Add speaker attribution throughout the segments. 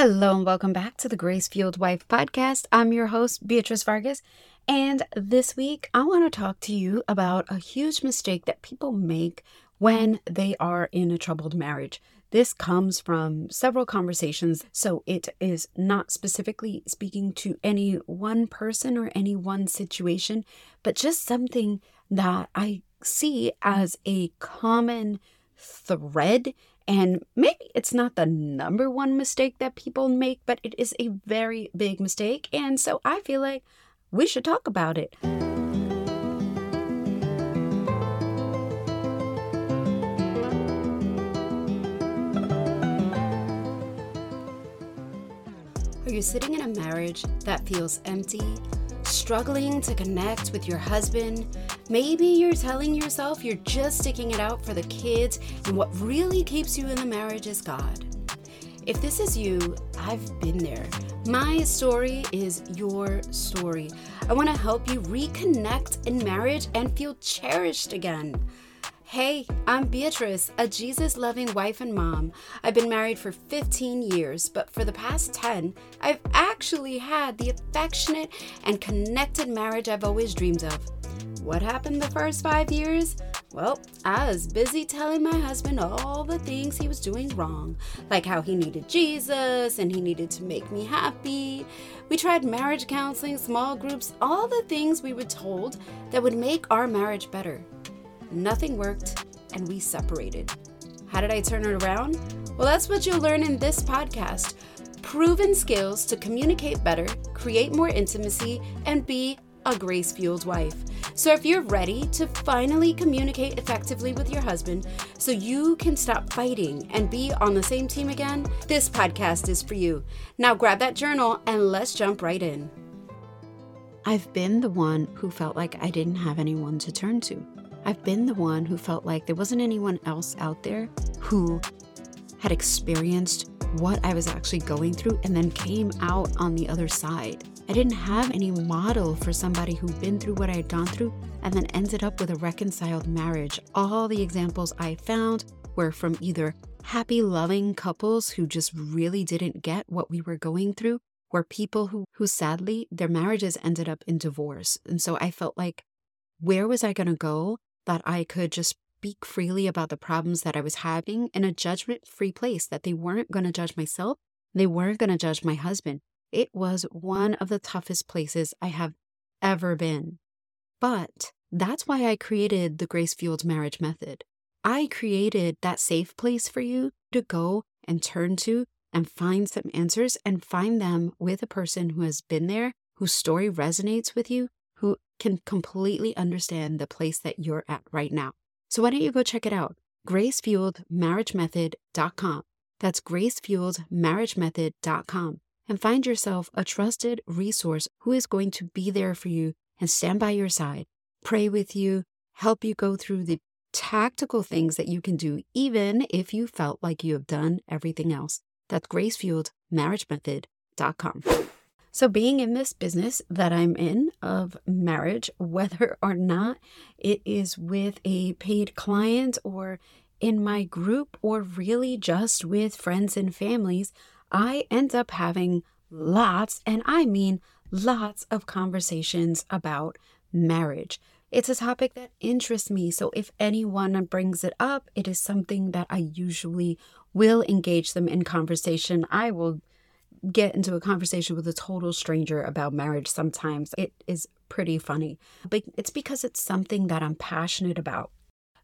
Speaker 1: Hello and welcome back to the Grace Fueled Wife podcast. I'm your host, Beatrice Vargas. And this week, I want to talk to you about a huge mistake that people make when they are in a troubled marriage. This comes from several conversations, so it is not specifically speaking to any one person or any one situation, but just something that I see as a common thread and maybe it's not the number one mistake that people make, but it is a very big mistake. And so I feel like we should talk about it. Are you sitting in a marriage that feels empty, struggling to connect with your husband? Maybe you're telling yourself you're just sticking it out for the kids, and what really keeps you in the marriage is God. If this is you, I've been there. My story is your story. I want to help you reconnect in marriage and feel cherished again. Hey, I'm Beatrice, a Jesus loving wife and mom. I've been married for 15 years, but for the past 10, I've actually had the affectionate and connected marriage I've always dreamed of. What happened the first five years? Well, I was busy telling my husband all the things he was doing wrong, like how he needed Jesus and he needed to make me happy. We tried marriage counseling, small groups, all the things we were told that would make our marriage better. Nothing worked, and we separated. How did I turn it around? Well, that's what you'll learn in this podcast proven skills to communicate better, create more intimacy, and be a grace fueled wife. So, if you're ready to finally communicate effectively with your husband so you can stop fighting and be on the same team again, this podcast is for you. Now, grab that journal and let's jump right in. I've been the one who felt like I didn't have anyone to turn to. I've been the one who felt like there wasn't anyone else out there who had experienced what I was actually going through and then came out on the other side. I didn't have any model for somebody who'd been through what I had gone through and then ended up with a reconciled marriage. All the examples I found were from either happy, loving couples who just really didn't get what we were going through, or people who, who sadly, their marriages ended up in divorce. And so I felt like, where was I going to go that I could just speak freely about the problems that I was having in a judgment free place, that they weren't going to judge myself, they weren't going to judge my husband. It was one of the toughest places I have ever been. But that's why I created the Grace Fueled Marriage Method. I created that safe place for you to go and turn to and find some answers and find them with a person who has been there, whose story resonates with you, who can completely understand the place that you're at right now. So why don't you go check it out? GraceFueledMarriageMethod.com. That's GraceFueledMarriageMethod.com and find yourself a trusted resource who is going to be there for you and stand by your side, pray with you, help you go through the tactical things that you can do, even if you felt like you have done everything else. That's gracefueledmarriagemethod.com. So, being in this business that I'm in of marriage, whether or not it is with a paid client or in my group or really just with friends and families, I end up having lots, and I mean lots of conversations about marriage. It's a topic that interests me. So if anyone brings it up, it is something that I usually will engage them in conversation. I will get into a conversation with a total stranger about marriage sometimes. It is pretty funny, but it's because it's something that I'm passionate about.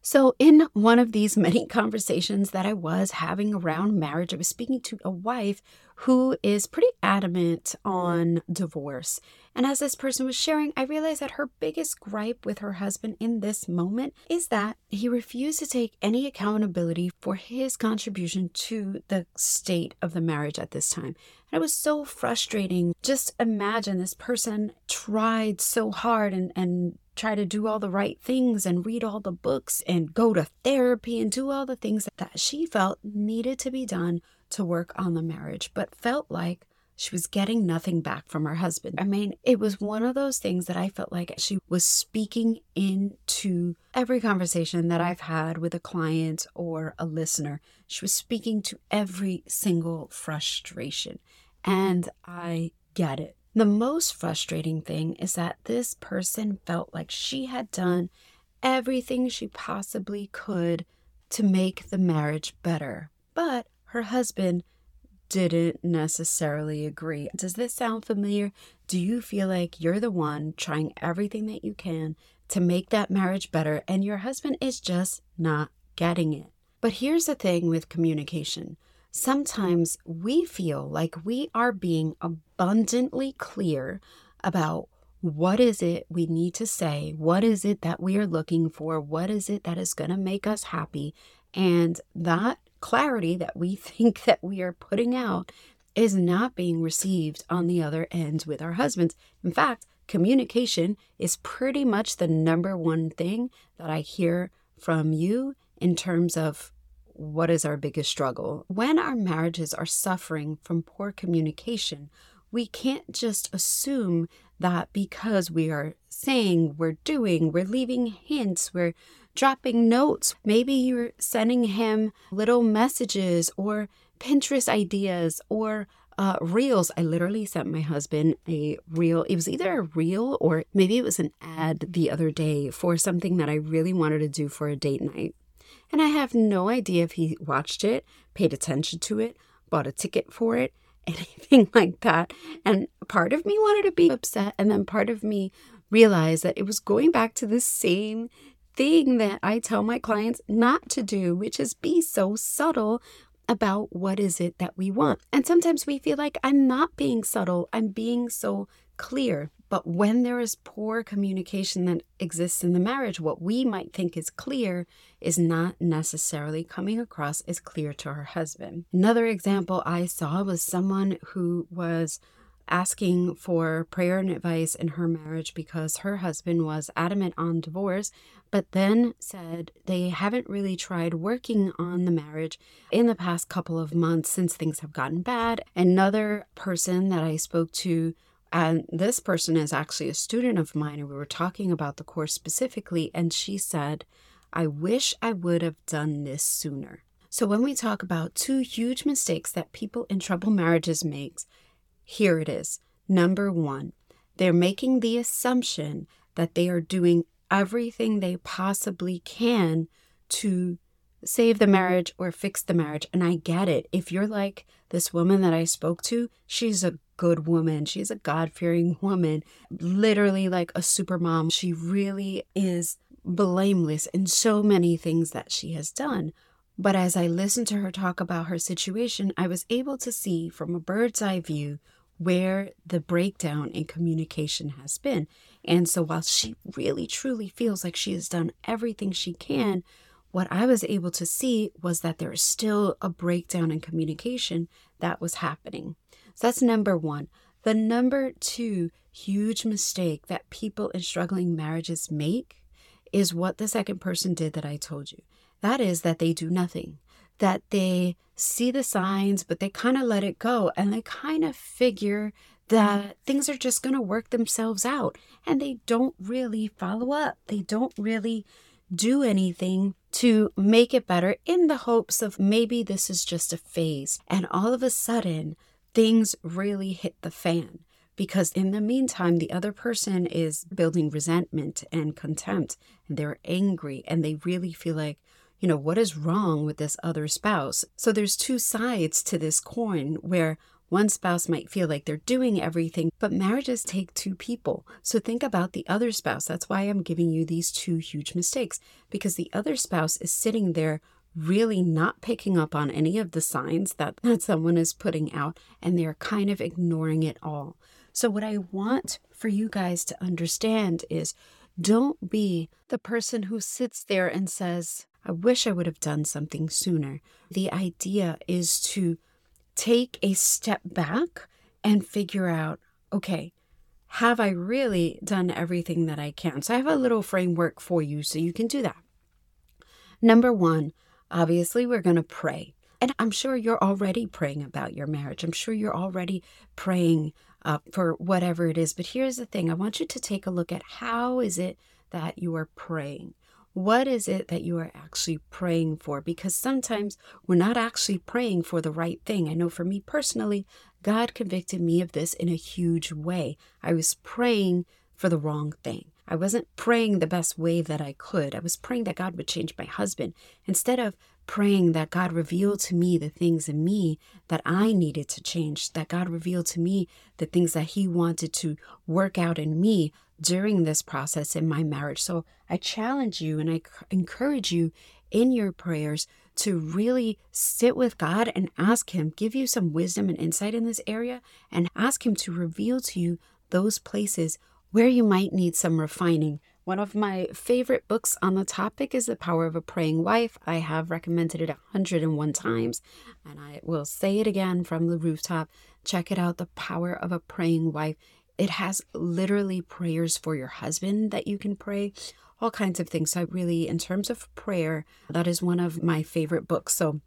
Speaker 1: So, in one of these many conversations that I was having around marriage, I was speaking to a wife who is pretty adamant on divorce. And as this person was sharing, I realized that her biggest gripe with her husband in this moment is that he refused to take any accountability for his contribution to the state of the marriage at this time. And it was so frustrating. Just imagine this person tried so hard and, and try to do all the right things and read all the books and go to therapy and do all the things that she felt needed to be done to work on the marriage, but felt like she was getting nothing back from her husband. I mean, it was one of those things that I felt like she was speaking into every conversation that I've had with a client or a listener. She was speaking to every single frustration. And I get it. The most frustrating thing is that this person felt like she had done everything she possibly could to make the marriage better. But her husband didn't necessarily agree. Does this sound familiar? Do you feel like you're the one trying everything that you can to make that marriage better and your husband is just not getting it? But here's the thing with communication. Sometimes we feel like we are being abundantly clear about what is it we need to say? What is it that we are looking for? What is it that is going to make us happy? And that clarity that we think that we are putting out is not being received on the other end with our husbands. In fact, communication is pretty much the number one thing that I hear from you in terms of what is our biggest struggle. When our marriages are suffering from poor communication, we can't just assume that because we are saying, we're doing, we're leaving hints, we're dropping notes. Maybe you're sending him little messages or Pinterest ideas or uh, reels. I literally sent my husband a reel. It was either a reel or maybe it was an ad the other day for something that I really wanted to do for a date night. And I have no idea if he watched it, paid attention to it, bought a ticket for it, anything like that. And part of me wanted to be upset. And then part of me realized that it was going back to the same thing that I tell my clients not to do, which is be so subtle about what is it that we want. And sometimes we feel like I'm not being subtle, I'm being so clear. But when there is poor communication that exists in the marriage, what we might think is clear is not necessarily coming across as clear to her husband. Another example I saw was someone who was asking for prayer and advice in her marriage because her husband was adamant on divorce, but then said they haven't really tried working on the marriage in the past couple of months since things have gotten bad. Another person that I spoke to and this person is actually a student of mine, and we were talking about the course specifically. And she said, I wish I would have done this sooner. So, when we talk about two huge mistakes that people in troubled marriages make, here it is. Number one, they're making the assumption that they are doing everything they possibly can to save the marriage or fix the marriage. And I get it. If you're like this woman that I spoke to, she's a good woman. She's a God fearing woman, literally like a super mom. She really is blameless in so many things that she has done. But as I listened to her talk about her situation, I was able to see from a bird's eye view where the breakdown in communication has been. And so while she really truly feels like she has done everything she can, what I was able to see was that there is still a breakdown in communication that was happening. So that's number one. The number two huge mistake that people in struggling marriages make is what the second person did that I told you. That is that they do nothing that they see the signs, but they kind of let it go and they kind of figure that things are just going to work themselves out and they don't really follow up. They don't really do anything to make it better in the hopes of maybe this is just a phase. And all of a sudden, things really hit the fan because in the meantime, the other person is building resentment and contempt and they're angry and they really feel like, you know, what is wrong with this other spouse? So there's two sides to this coin where one spouse might feel like they're doing everything, but marriages take two people. So think about the other spouse. That's why I'm giving you these two huge mistakes because the other spouse is sitting there really not picking up on any of the signs that, that someone is putting out and they're kind of ignoring it all. So, what I want for you guys to understand is don't be the person who sits there and says, I wish I would have done something sooner. The idea is to take a step back and figure out okay, have I really done everything that I can? So I have a little framework for you so you can do that. Number one, obviously, we're going to pray. And I'm sure you're already praying about your marriage. I'm sure you're already praying uh, for whatever it is. But here's the thing I want you to take a look at how is it that you are praying? What is it that you are actually praying for? Because sometimes we're not actually praying for the right thing. I know for me personally, God convicted me of this in a huge way. I was praying for the wrong thing. I wasn't praying the best way that I could. I was praying that God would change my husband instead of praying that God revealed to me the things in me that I needed to change, that God revealed to me the things that He wanted to work out in me during this process in my marriage. So I challenge you and I encourage you in your prayers to really sit with God and ask Him, give you some wisdom and insight in this area, and ask Him to reveal to you those places where you might need some refining. One of my favorite books on the topic is The Power of a Praying Wife. I have recommended it 101 times, and I will say it again from the rooftop. Check it out The Power of a Praying Wife. It has literally prayers for your husband that you can pray, all kinds of things. So, I really, in terms of prayer, that is one of my favorite books. So,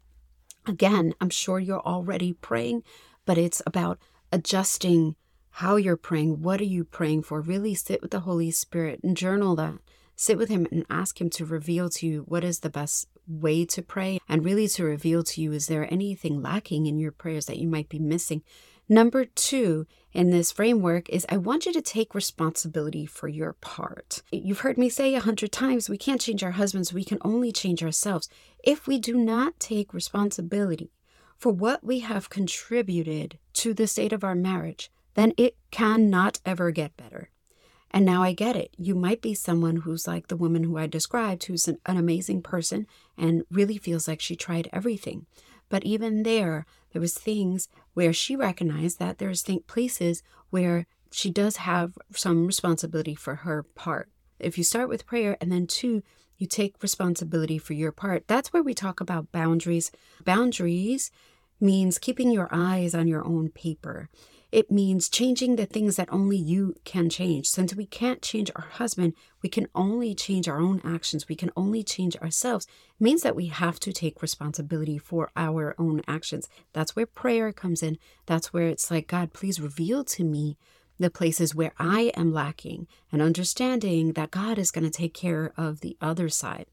Speaker 1: again, I'm sure you're already praying, but it's about adjusting how you're praying. What are you praying for? Really sit with the Holy Spirit and journal that. Sit with Him and ask Him to reveal to you what is the best way to pray and really to reveal to you is there anything lacking in your prayers that you might be missing? Number two in this framework is I want you to take responsibility for your part. You've heard me say a hundred times we can't change our husbands, we can only change ourselves. If we do not take responsibility for what we have contributed to the state of our marriage, then it cannot ever get better. And now I get it. You might be someone who's like the woman who I described, who's an, an, amazing person and really feels like she tried everything. But even there, there was things where she recognized that there's think places where she does have some responsibility for her part. If you start with prayer and then two, you take responsibility for your part. That's where we talk about boundaries. Boundaries means keeping your eyes on your own paper. It means changing the things that only you can change. Since we can't change our husband, we can only change our own actions. We can only change ourselves. It means that we have to take responsibility for our own actions. That's where prayer comes in. That's where it's like, God, please reveal to me the places where I am lacking and understanding that God is going to take care of the other side.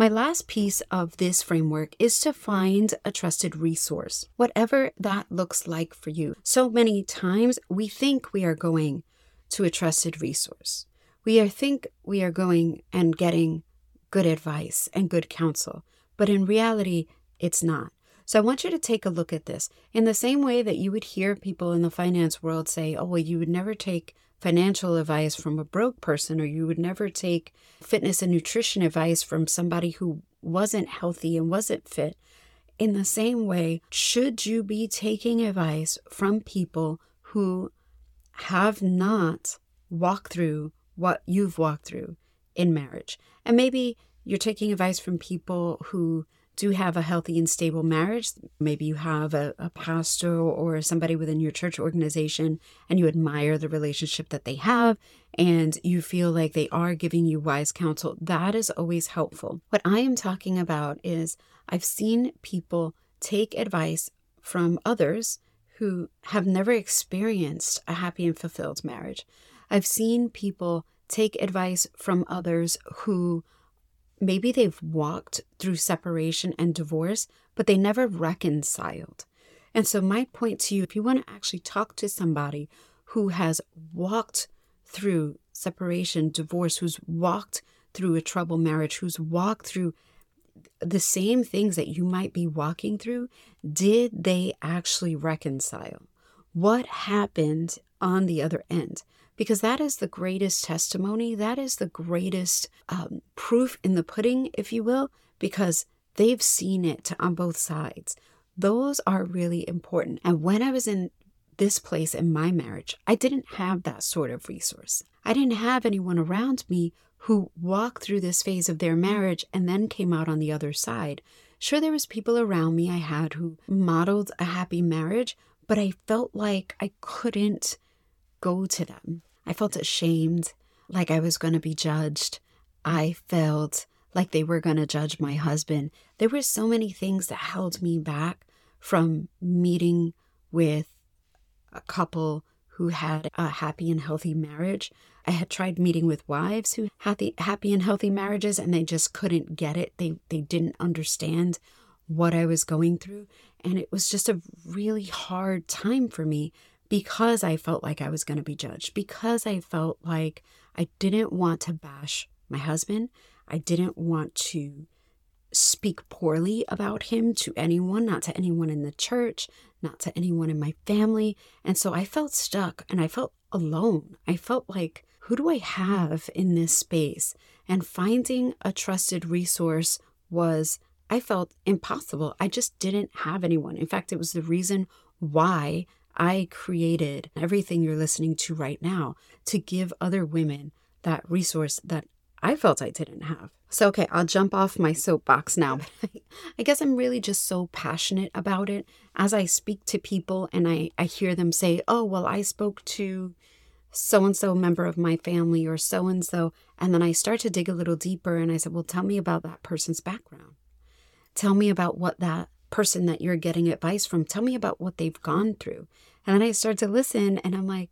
Speaker 1: My last piece of this framework is to find a trusted resource, whatever that looks like for you. So many times we think we are going to a trusted resource. We are think we are going and getting good advice and good counsel, but in reality, it's not. So I want you to take a look at this in the same way that you would hear people in the finance world say, oh, well, you would never take financial advice from a broke person, or you would never take fitness and nutrition advice from somebody who wasn't healthy and wasn't fit. In the same way, should you be taking advice from people who have not walked through what you've walked through in marriage? And maybe you're taking advice from people who do have a healthy and stable marriage. Maybe you have a, a, pastor or somebody within your church organization and you admire the relationship that they have and you feel like they are giving you wise counsel. That is always helpful. What I am talking about is I've seen people take advice from others who have never experienced a happy and fulfilled marriage. I've seen people take advice from others who maybe they've walked through separation and divorce, but they never reconciled. And so, my point to you if you want to actually talk to somebody who has walked through separation, divorce, who's walked through a troubled marriage, who's walked through the same things that you might be walking through, did they actually reconcile? What happened on the other end? Because that is the greatest testimony. That is the greatest um, proof in the pudding, if you will, because they've seen it on both sides. Those are really important. And when I was in this place in my marriage, I didn't have that sort of resource. I didn't have anyone around me who walked through this phase of their marriage and then came out on the other side. Sure, there was people around me I had who modeled a happy marriage, but I felt like I couldn't go to them. I felt ashamed, like I was going to be judged. I felt like they were going to judge my husband. There were so many things that held me back from meeting with a couple who had a happy and healthy marriage. I had tried meeting with wives who had the happy and healthy marriages and they just couldn't get it. They they didn't understand what I was going through. And it was just a really hard time for me because I felt like I was going to be judged, because I felt like I didn't want to bash my husband. I didn't want to speak poorly about him to anyone, not to anyone in the church, not to anyone in my family. And so I felt stuck and I felt alone. I felt like, who do I have in this space? And finding a trusted resource was, I felt impossible. I just didn't have anyone. In fact, it was the reason why I created everything you're listening to right now to give other women that resource that I felt I didn't have. So, okay, I'll jump off my soapbox now. I guess I'm really just so passionate about it. As I speak to people and I, I hear them say, oh, well, I spoke to so and so member of my family or so and so. And then I start to dig a little deeper and I said, well, tell me about that person's background. Tell me about what that person that you're getting advice from, tell me about what they've gone through. And then I start to listen and I'm like,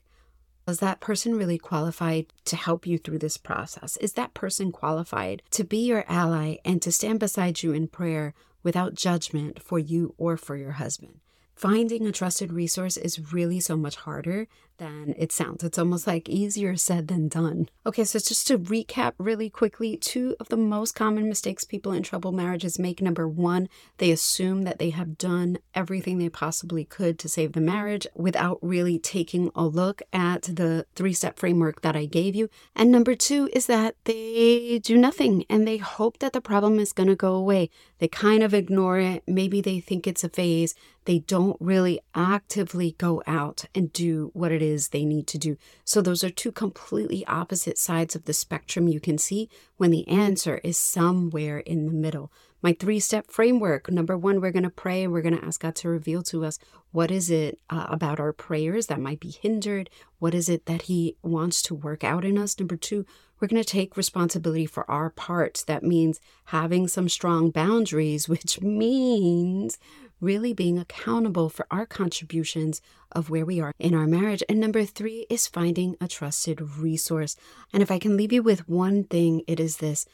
Speaker 1: is that person really qualified to help you through this process? Is that person qualified to be your ally and to stand beside you in prayer without judgment for you or for your husband? Finding a trusted resource is really so much harder than it sounds. It's almost like easier said than done. Okay, so just to recap really quickly, two of the most common mistakes people in troubled marriages make. Number one, they assume that they have done everything they possibly could to save the marriage without really taking a look at the three step framework that I gave you. And number two is that they do nothing and they hope that the problem is going to go away. They kind of ignore it. Maybe they think it's a phase. They don't really actively go out and do what it is they need to do. So, those are two completely opposite sides of the spectrum you can see when the answer is somewhere in the middle. My three step framework number one, we're going to pray and we're going to ask God to reveal to us what is it uh, about our prayers that might be hindered? What is it that He wants to work out in us? Number two, we're going to take responsibility for our part. That means having some strong boundaries, which means really being accountable for our contributions of where we are in our marriage. And number three is finding a trusted resource. And if I can leave you with one thing, it is this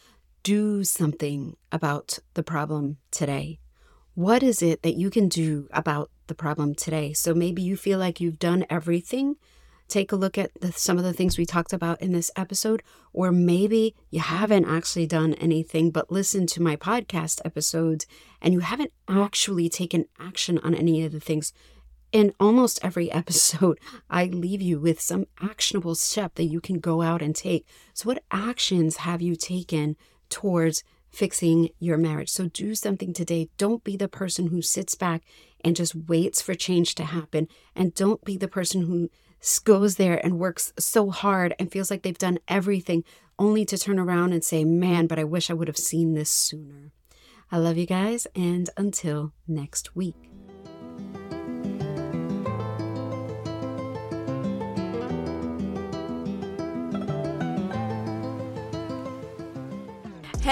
Speaker 1: do something about the problem today. What is it that you can do about the problem today? So maybe you feel like you've done everything take a look at the, some of the things we talked about in this episode, or maybe you haven't actually done anything but listened to my podcast episodes and you haven't actually taken action on any of the things. In almost every episode, I leave you with some actionable step that you can go out and take. So, what actions have you taken towards fixing your marriage? So, do something today. Don't be the person who sits back and just waits for change to happen. And don't be the person who goes there and works so hard and feels like they've done everything only to turn around and say, Man, but I wish I would have seen this sooner. I love you guys, and until next week.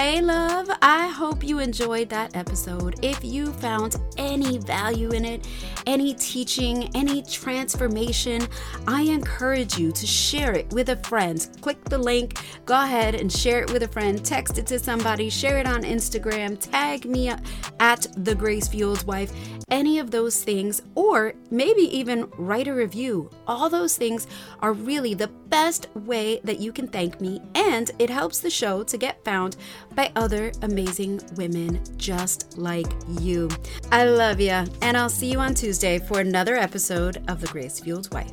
Speaker 1: Hey, love, I hope you enjoyed that episode. If you found any value in it, any teaching, any transformation, I encourage you to share it with a friend. Click the link, go ahead and share it with a friend, text it to somebody, share it on Instagram, tag me at The Grace Fueled Wife, any of those things, or maybe even write a review. All those things are really the best way that you can thank me, and it helps the show to get found by other amazing women just like you. I love you, and I'll see you on Tuesday for another episode of The Grace Fueled Wife.